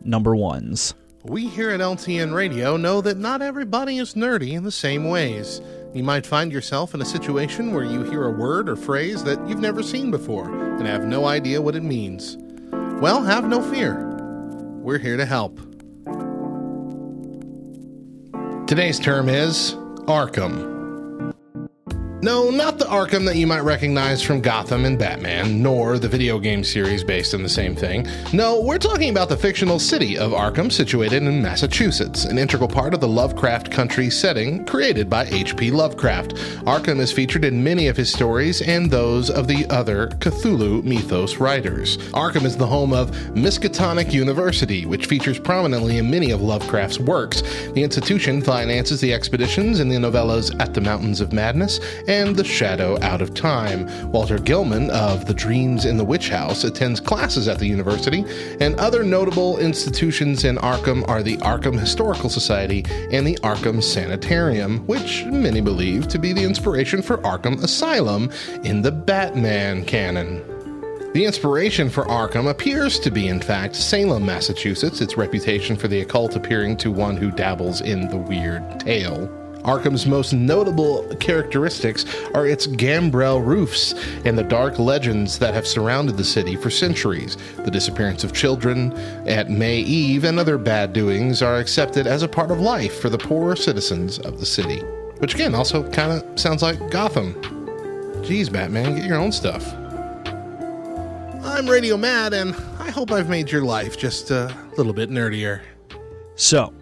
number ones. We here at LTN Radio know that not everybody is nerdy in the same ways. You might find yourself in a situation where you hear a word or phrase that you've never seen before and have no idea what it means. Well, have no fear. We're here to help. Today's term is Arkham. No, not the Arkham that you might recognize from Gotham and Batman, nor the video game series based on the same thing. No, we're talking about the fictional city of Arkham, situated in Massachusetts, an integral part of the Lovecraft Country setting created by H.P. Lovecraft. Arkham is featured in many of his stories and those of the other Cthulhu mythos writers. Arkham is the home of Miskatonic University, which features prominently in many of Lovecraft's works. The institution finances the expeditions in the novellas At the Mountains of Madness and The Shadow Out of Time. Walter Gilman of The Dreams in the Witch House attends classes at the university, and other notable institutions in Arkham are the Arkham Historical Society and the Arkham Sanitarium, which many believe to be the inspiration for Arkham Asylum in the Batman canon. The inspiration for Arkham appears to be, in fact, Salem, Massachusetts, its reputation for the occult appearing to one who dabbles in the weird tale. Arkham's most notable characteristics are its gambrel roofs and the dark legends that have surrounded the city for centuries. The disappearance of children at May Eve and other bad doings are accepted as a part of life for the poorer citizens of the city. Which again also kind of sounds like Gotham. Jeez, Batman, get your own stuff. I'm Radio Mad, and I hope I've made your life just a little bit nerdier. So,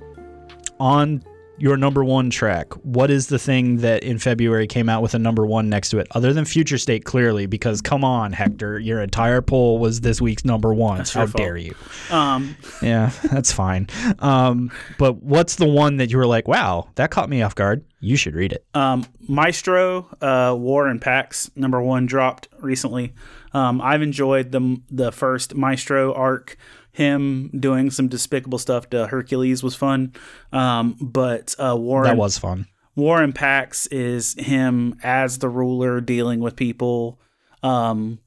on your number one track, what is the thing that in February came out with a number one next to it, other than Future State, clearly? Because come on, Hector, your entire poll was this week's number one. How your fault. dare you? Um, Yeah, that's fine. Um, but what's the one that you were like, wow, that caught me off guard? You should read it. um, Maestro, uh, War and Pax number one dropped recently. Um, I've enjoyed the the first Maestro arc. Him doing some despicable stuff to Hercules was fun. Um, but uh, War That was fun. War and Pax is him as the ruler dealing with people, um,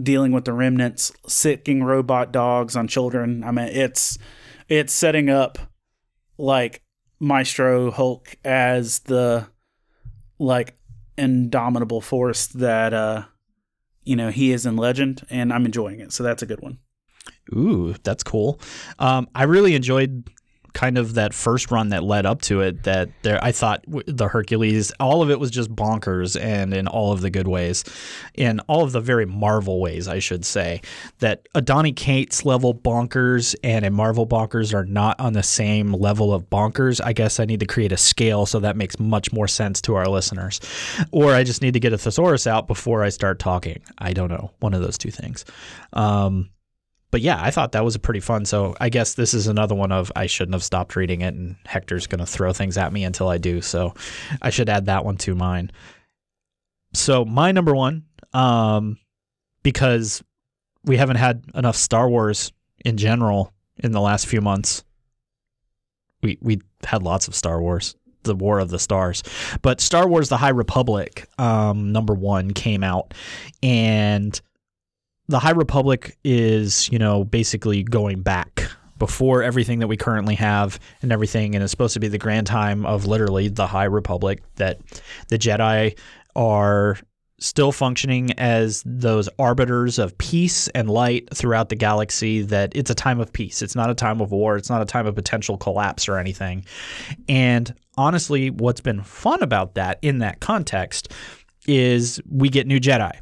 dealing with the remnants, sicking robot dogs on children. I mean, it's it's setting up like Maestro Hulk as the like indomitable force that uh you know he is in Legend, and I'm enjoying it. So that's a good one. Ooh, that's cool. Um, I really enjoyed kind of that first run that led up to it. That there, I thought the Hercules, all of it was just bonkers, and in all of the good ways, in all of the very Marvel ways, I should say. That a Donny Cates level bonkers and a Marvel bonkers are not on the same level of bonkers. I guess I need to create a scale so that makes much more sense to our listeners, or I just need to get a thesaurus out before I start talking. I don't know, one of those two things. Um, but yeah, I thought that was a pretty fun. So I guess this is another one of I shouldn't have stopped reading it, and Hector's going to throw things at me until I do. So I should add that one to mine. So my number one, um, because we haven't had enough Star Wars in general in the last few months. We we had lots of Star Wars, the War of the Stars, but Star Wars: The High Republic, um, number one came out, and the High Republic is, you know, basically going back before everything that we currently have and everything, and it's supposed to be the grand time of literally the High Republic that the Jedi are still functioning as those arbiters of peace and light throughout the galaxy that it's a time of peace. It's not a time of war. It's not a time of potential collapse or anything. And honestly what's been fun about that in that context is we get new jedi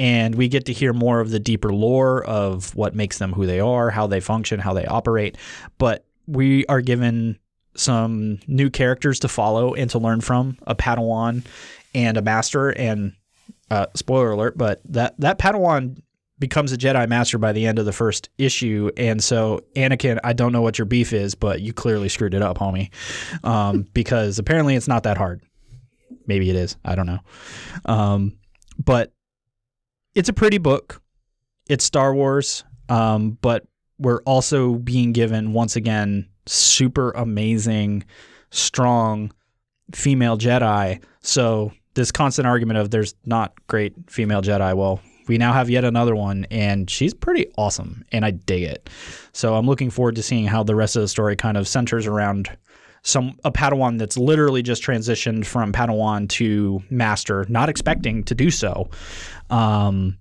and we get to hear more of the deeper lore of what makes them who they are, how they function, how they operate. But we are given some new characters to follow and to learn from a Padawan and a Master. And uh, spoiler alert, but that that Padawan becomes a Jedi Master by the end of the first issue. And so, Anakin, I don't know what your beef is, but you clearly screwed it up, homie, um, because apparently it's not that hard. Maybe it is. I don't know. Um, but it's a pretty book. It's Star Wars, um, but we're also being given once again super amazing, strong female Jedi. So this constant argument of there's not great female Jedi. Well, we now have yet another one, and she's pretty awesome, and I dig it. So I'm looking forward to seeing how the rest of the story kind of centers around some a Padawan that's literally just transitioned from Padawan to Master, not expecting to do so. Um,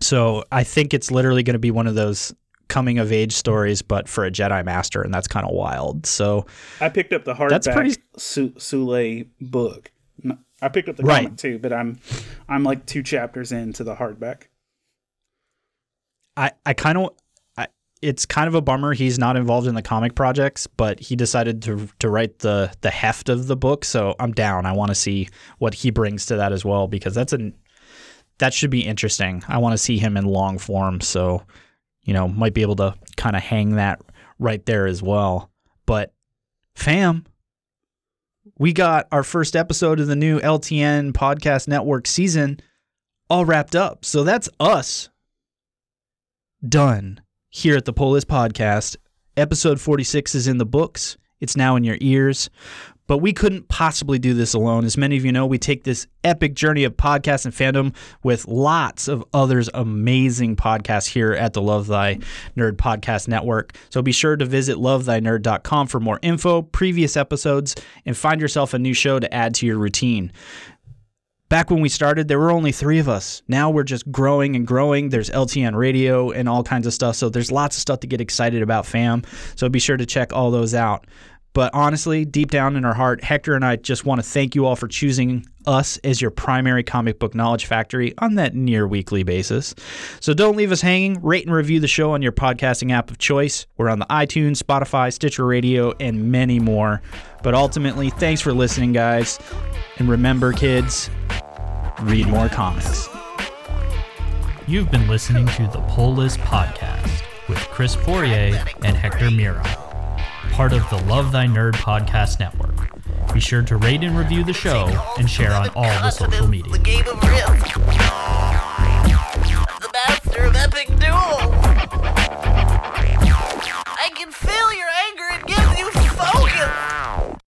so I think it's literally going to be one of those coming of age stories, but for a Jedi Master, and that's kind of wild. So I picked up the That's pretty- Su- Soule book. I picked up the Right. comic too, but I'm I'm like two chapters into the hardback. I, I kind of it's kind of a bummer he's not involved in the comic projects, but he decided to to write the the heft of the book. So I'm down. I want to see what he brings to that as well because that's an that should be interesting. I want to see him in long form. So you know might be able to kind of hang that right there as well. But fam, we got our first episode of the new LTN podcast network season all wrapped up. So that's us done here at the Pull List Podcast. Episode 46 is in the books. It's now in your ears. But we couldn't possibly do this alone. As many of you know, we take this epic journey of podcast and fandom with lots of others amazing podcasts here at the Love Thy Nerd Podcast Network. So be sure to visit lovethynerd.com for more info, previous episodes, and find yourself a new show to add to your routine. Back when we started, there were only three of us. Now we're just growing and growing. There's LTN radio and all kinds of stuff. So there's lots of stuff to get excited about, fam. So be sure to check all those out. But honestly, deep down in our heart, Hector and I just want to thank you all for choosing us as your primary comic book knowledge factory on that near weekly basis. So don't leave us hanging. Rate and review the show on your podcasting app of choice. We're on the iTunes, Spotify, Stitcher Radio, and many more. But ultimately, thanks for listening, guys. And remember, kids, read more comics. You've been listening to the Pull List Podcast with Chris Poirier and Hector Mira, part of the Love Thy Nerd Podcast Network. Be sure to rate and review the show and share on all the social media. The game of risk. The master of epic duel. I can feel your anger. It gives you focus.